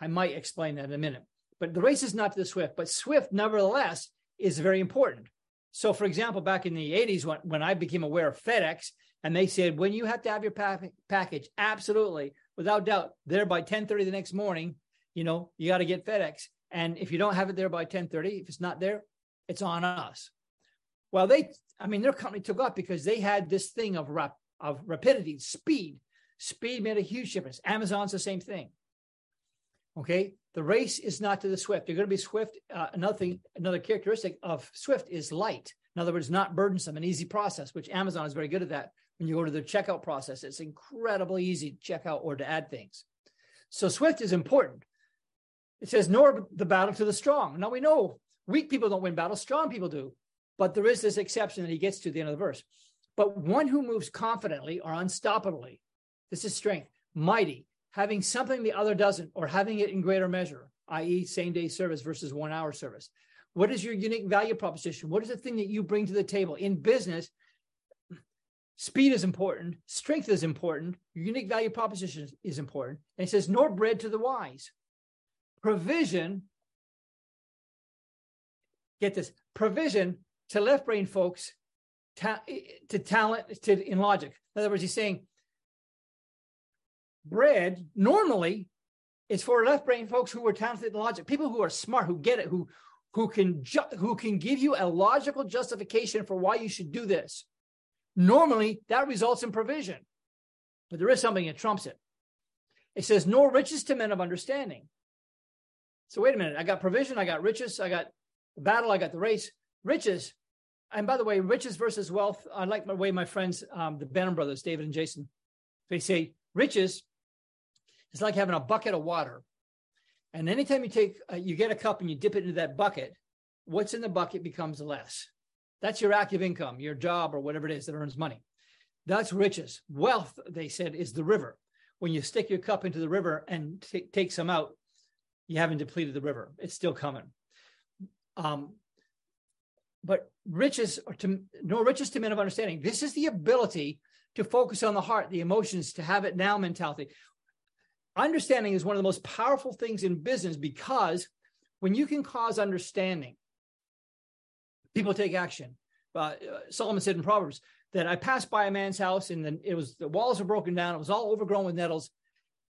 I might explain that in a minute. But the race is not to the swift, but swift, nevertheless, is very important. So, for example, back in the 80s, when, when I became aware of FedEx, and they said, when you have to have your pa- package, absolutely, without doubt, there by 10:30 the next morning, you know, you got to get FedEx. And if you don't have it there by 1030, if it's not there, it's on us. Well, they, I mean, their company took off because they had this thing of rap, of rapidity, speed. Speed made a huge difference. Amazon's the same thing. Okay, the race is not to the swift. You're going to be swift. Uh, another thing, another characteristic of swift is light. In other words, not burdensome, an easy process, which Amazon is very good at that. When you go to the checkout process, it's incredibly easy to check out or to add things. So swift is important. It says, nor the battle to the strong. Now we know weak people don't win battles, strong people do. But there is this exception that he gets to the end of the verse. But one who moves confidently or unstoppably, this is strength, mighty, having something the other doesn't, or having it in greater measure, i.e., same day service versus one hour service. What is your unique value proposition? What is the thing that you bring to the table? In business, speed is important, strength is important, your unique value proposition is important. And it says, nor bread to the wise provision, get this, provision to left brain folks ta- to talent to in logic. In other words, he's saying bread normally is for left brain folks who are talented in logic, people who are smart, who get it, who who can ju- who can give you a logical justification for why you should do this. Normally, that results in provision, but there is something that trumps it. It says, "Nor riches to men of understanding." So wait a minute. I got provision. I got riches. I got battle. I got the race. Riches. And by the way, riches versus wealth. I like the way my friends, um, the Benham brothers, David and Jason, they say riches is like having a bucket of water. And anytime you take, uh, you get a cup and you dip it into that bucket, what's in the bucket becomes less. That's your active income, your job, or whatever it is that earns money. That's riches. Wealth, they said, is the river. When you stick your cup into the river and t- take some out, you haven't depleted the river. It's still coming. Um, but riches or to no riches to men of understanding. This is the ability to focus on the heart, the emotions, to have it now mentality. understanding is one of the most powerful things in business because when you can cause understanding, people take action. Uh, Solomon said in Proverbs that I passed by a man's house and then it was the walls were broken down, it was all overgrown with nettles,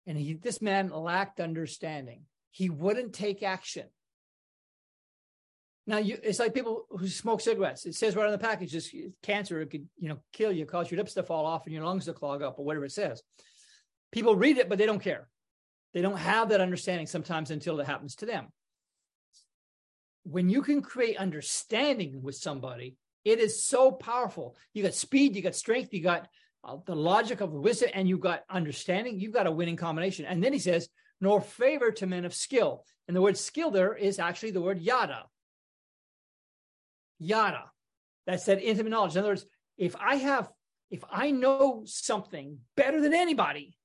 and he this man lacked understanding. He wouldn't take action. Now you, it's like people who smoke cigarettes. It says right on the package, "This cancer it could, you know, kill you, cause your lips to fall off and your lungs to clog up, or whatever it says." People read it, but they don't care. They don't have that understanding sometimes until it happens to them. When you can create understanding with somebody, it is so powerful. You got speed, you got strength, you got uh, the logic of wisdom, and you got understanding. You've got a winning combination. And then he says, "Nor favor to men of skill." And the word "skill" there is actually the word "yada." yada. That's that intimate knowledge. In other words, if I have, if I know something better than anybody,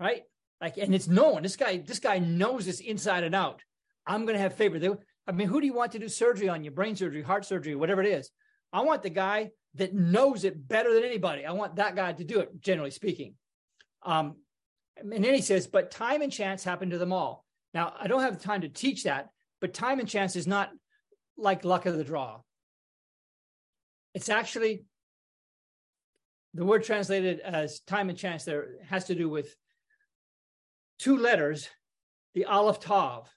right? Like, and it's known. This guy, this guy knows this inside and out. I'm going to have favor. They, I mean, who do you want to do surgery on you? Brain surgery, heart surgery, whatever it is. I want the guy that knows it better than anybody. I want that guy to do it, generally speaking. Um, and then he says, but time and chance happen to them all. Now, I don't have the time to teach that, but time and chance is not like luck of the draw. It's actually the word translated as time and chance there has to do with two letters, the Aleph Tav,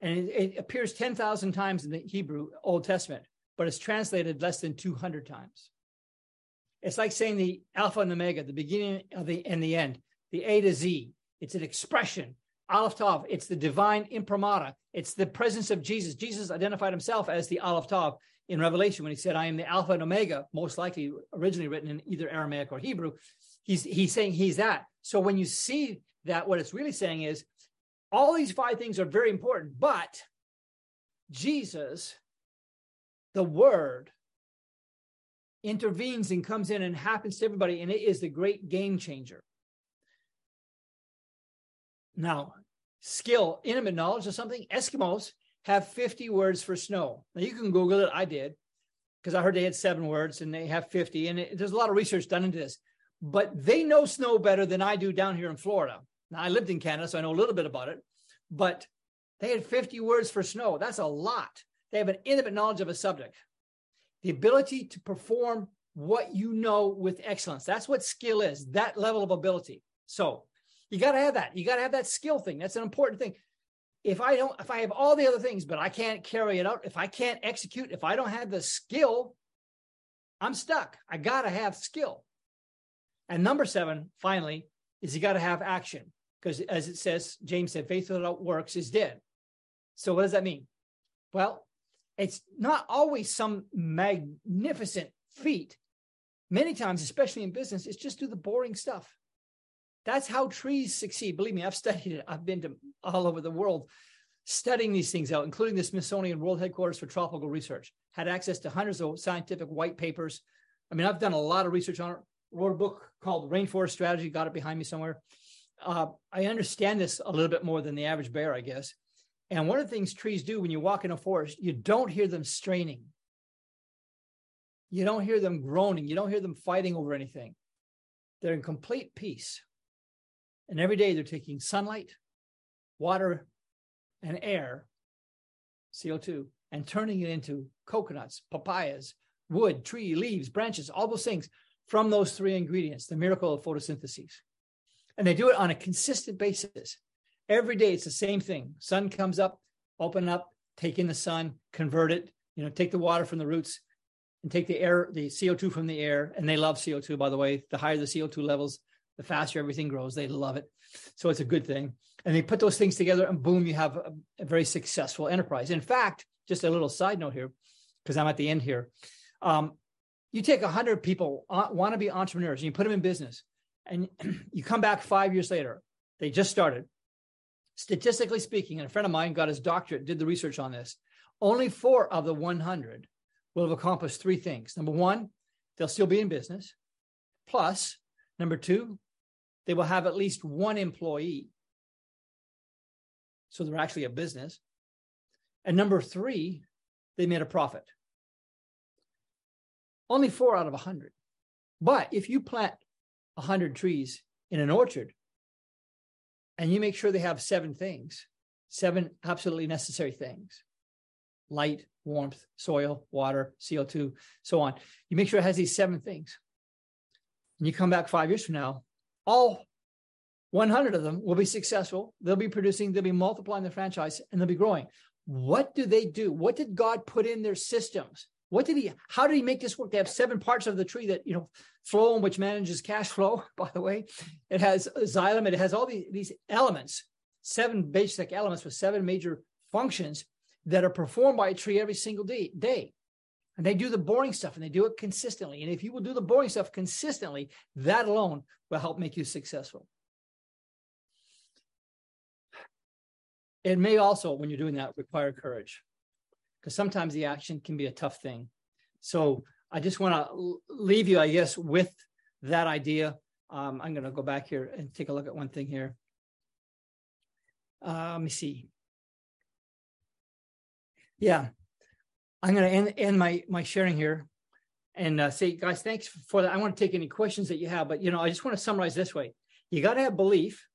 and it, it appears 10,000 times in the Hebrew Old Testament, but it's translated less than 200 times. It's like saying the Alpha and Omega, the beginning of the and the end, the A to Z. It's an expression. Aleph Tav, it's the divine imprimatur. It's the presence of Jesus. Jesus identified himself as the Aleph Tav in Revelation when he said, I am the Alpha and Omega, most likely originally written in either Aramaic or Hebrew. He's, he's saying he's that. So when you see that, what it's really saying is all these five things are very important, but Jesus, the Word, intervenes and comes in and happens to everybody, and it is the great game changer. Now, skill, intimate knowledge of something, Eskimos have 50 words for snow. Now, you can Google it. I did because I heard they had seven words and they have 50. And it, there's a lot of research done into this, but they know snow better than I do down here in Florida. Now, I lived in Canada, so I know a little bit about it, but they had 50 words for snow. That's a lot. They have an intimate knowledge of a subject, the ability to perform what you know with excellence. That's what skill is, that level of ability. So, you got to have that. You got to have that skill thing. That's an important thing. If I don't, if I have all the other things, but I can't carry it out, if I can't execute, if I don't have the skill, I'm stuck. I got to have skill. And number seven, finally, is you got to have action. Because as it says, James said, faith without works is dead. So what does that mean? Well, it's not always some magnificent feat. Many times, especially in business, it's just do the boring stuff. That's how trees succeed. Believe me, I've studied it. I've been to all over the world studying these things out, including the Smithsonian World Headquarters for Tropical Research. Had access to hundreds of scientific white papers. I mean, I've done a lot of research on it. Wrote a book called Rainforest Strategy. Got it behind me somewhere. Uh, I understand this a little bit more than the average bear, I guess. And one of the things trees do when you walk in a forest, you don't hear them straining. You don't hear them groaning. You don't hear them fighting over anything. They're in complete peace. And every day they're taking sunlight, water, and air, CO2, and turning it into coconuts, papayas, wood, tree, leaves, branches, all those things from those three ingredients, the miracle of photosynthesis. And they do it on a consistent basis. Every day it's the same thing. Sun comes up, open up, take in the sun, convert it, you know, take the water from the roots and take the air, the CO2 from the air. And they love CO2, by the way. The higher the CO2 levels, the faster everything grows. They love it. So it's a good thing. And they put those things together and boom, you have a, a very successful enterprise. In fact, just a little side note here, because I'm at the end here. Um, you take 100 people, uh, want to be entrepreneurs, and you put them in business, and you come back five years later, they just started. Statistically speaking, and a friend of mine got his doctorate, did the research on this. Only four of the 100 will have accomplished three things. Number one, they'll still be in business. Plus, number two, they will have at least one employee. So they're actually a business. And number three, they made a profit. Only four out of a 100. But if you plant a 100 trees in an orchard, and you make sure they have seven things, seven absolutely necessary things light, warmth, soil, water, CO2, so on. You make sure it has these seven things. And you come back five years from now, all 100 of them will be successful. They'll be producing, they'll be multiplying the franchise, and they'll be growing. What do they do? What did God put in their systems? What did he, how did he make this work? They have seven parts of the tree that, you know, phloem, which manages cash flow, by the way. It has xylem, it has all these, these elements, seven basic elements with seven major functions that are performed by a tree every single day. And they do the boring stuff and they do it consistently. And if you will do the boring stuff consistently, that alone will help make you successful. It may also, when you're doing that, require courage because sometimes the action can be a tough thing. So I just want to leave you, I guess, with that idea. Um, I'm going to go back here and take a look at one thing here. Uh, let me see. Yeah, I'm going to end, end my my sharing here and uh, say, guys, thanks for that. I want to take any questions that you have, but you know, I just want to summarize this way: you got to have belief,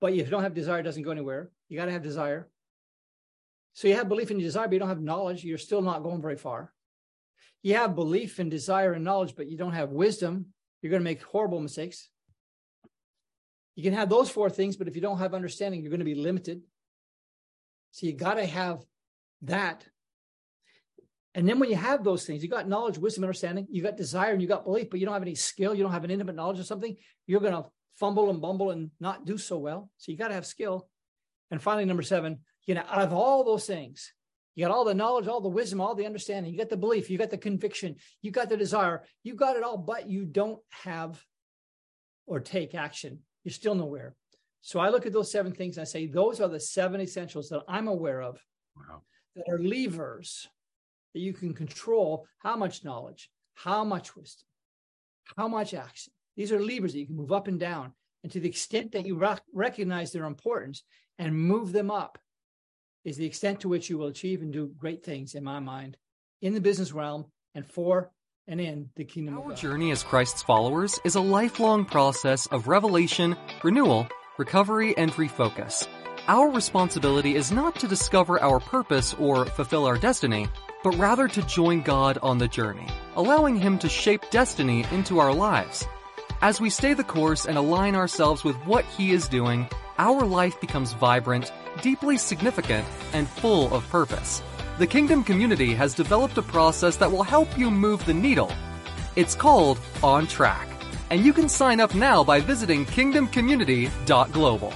but if you don't have desire, it doesn't go anywhere. You got to have desire. So you have belief and desire, but you don't have knowledge. You're still not going very far. You have belief and desire and knowledge, but you don't have wisdom. You're going to make horrible mistakes. You can have those four things, but if you don't have understanding, you're going to be limited. So you got to have that. And then when you have those things, you got knowledge, wisdom, understanding, you got desire, and you got belief, but you don't have any skill, you don't have an intimate knowledge of something, you're going to fumble and bumble and not do so well. So you got to have skill. And finally, number seven, you know, out of all those things, you got all the knowledge, all the wisdom, all the understanding, you got the belief, you got the conviction, you got the desire, you got it all, but you don't have or take action. You're still nowhere. So I look at those seven things and I say, those are the seven essentials that I'm aware of wow. That are levers that you can control how much knowledge, how much wisdom, how much action. These are levers that you can move up and down. And to the extent that you rec- recognize their importance and move them up, is the extent to which you will achieve and do great things, in my mind, in the business realm and for and in the kingdom Our of God. journey as Christ's followers is a lifelong process of revelation, renewal, recovery, and refocus. Our responsibility is not to discover our purpose or fulfill our destiny, but rather to join God on the journey, allowing Him to shape destiny into our lives. As we stay the course and align ourselves with what He is doing, our life becomes vibrant, deeply significant, and full of purpose. The Kingdom community has developed a process that will help you move the needle. It's called On Track, and you can sign up now by visiting kingdomcommunity.global.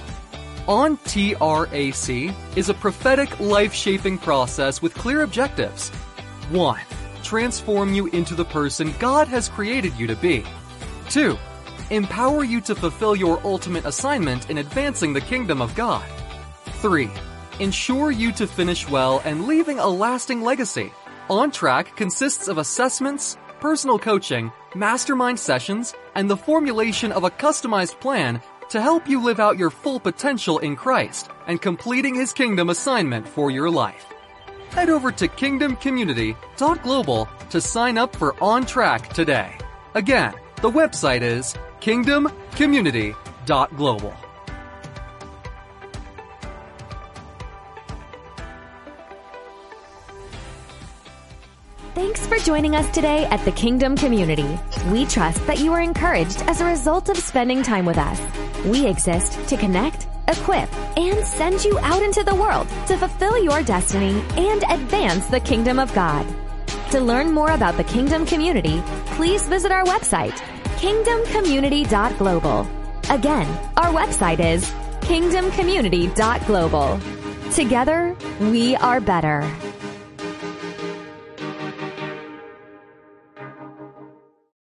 On TRAC is a prophetic life shaping process with clear objectives. 1. Transform you into the person God has created you to be. 2. Empower you to fulfill your ultimate assignment in advancing the kingdom of God. 3. Ensure you to finish well and leaving a lasting legacy. On Track consists of assessments, personal coaching, mastermind sessions, and the formulation of a customized plan to help you live out your full potential in Christ and completing His kingdom assignment for your life. Head over to kingdomcommunity.global to sign up for On Track today. Again, the website is kingdomcommunity.global. Thanks for joining us today at the Kingdom Community. We trust that you are encouraged as a result of spending time with us. We exist to connect, equip, and send you out into the world to fulfill your destiny and advance the kingdom of God. To learn more about the Kingdom Community, please visit our website, kingdomcommunity.global. Again, our website is kingdomcommunity.global. Together, we are better.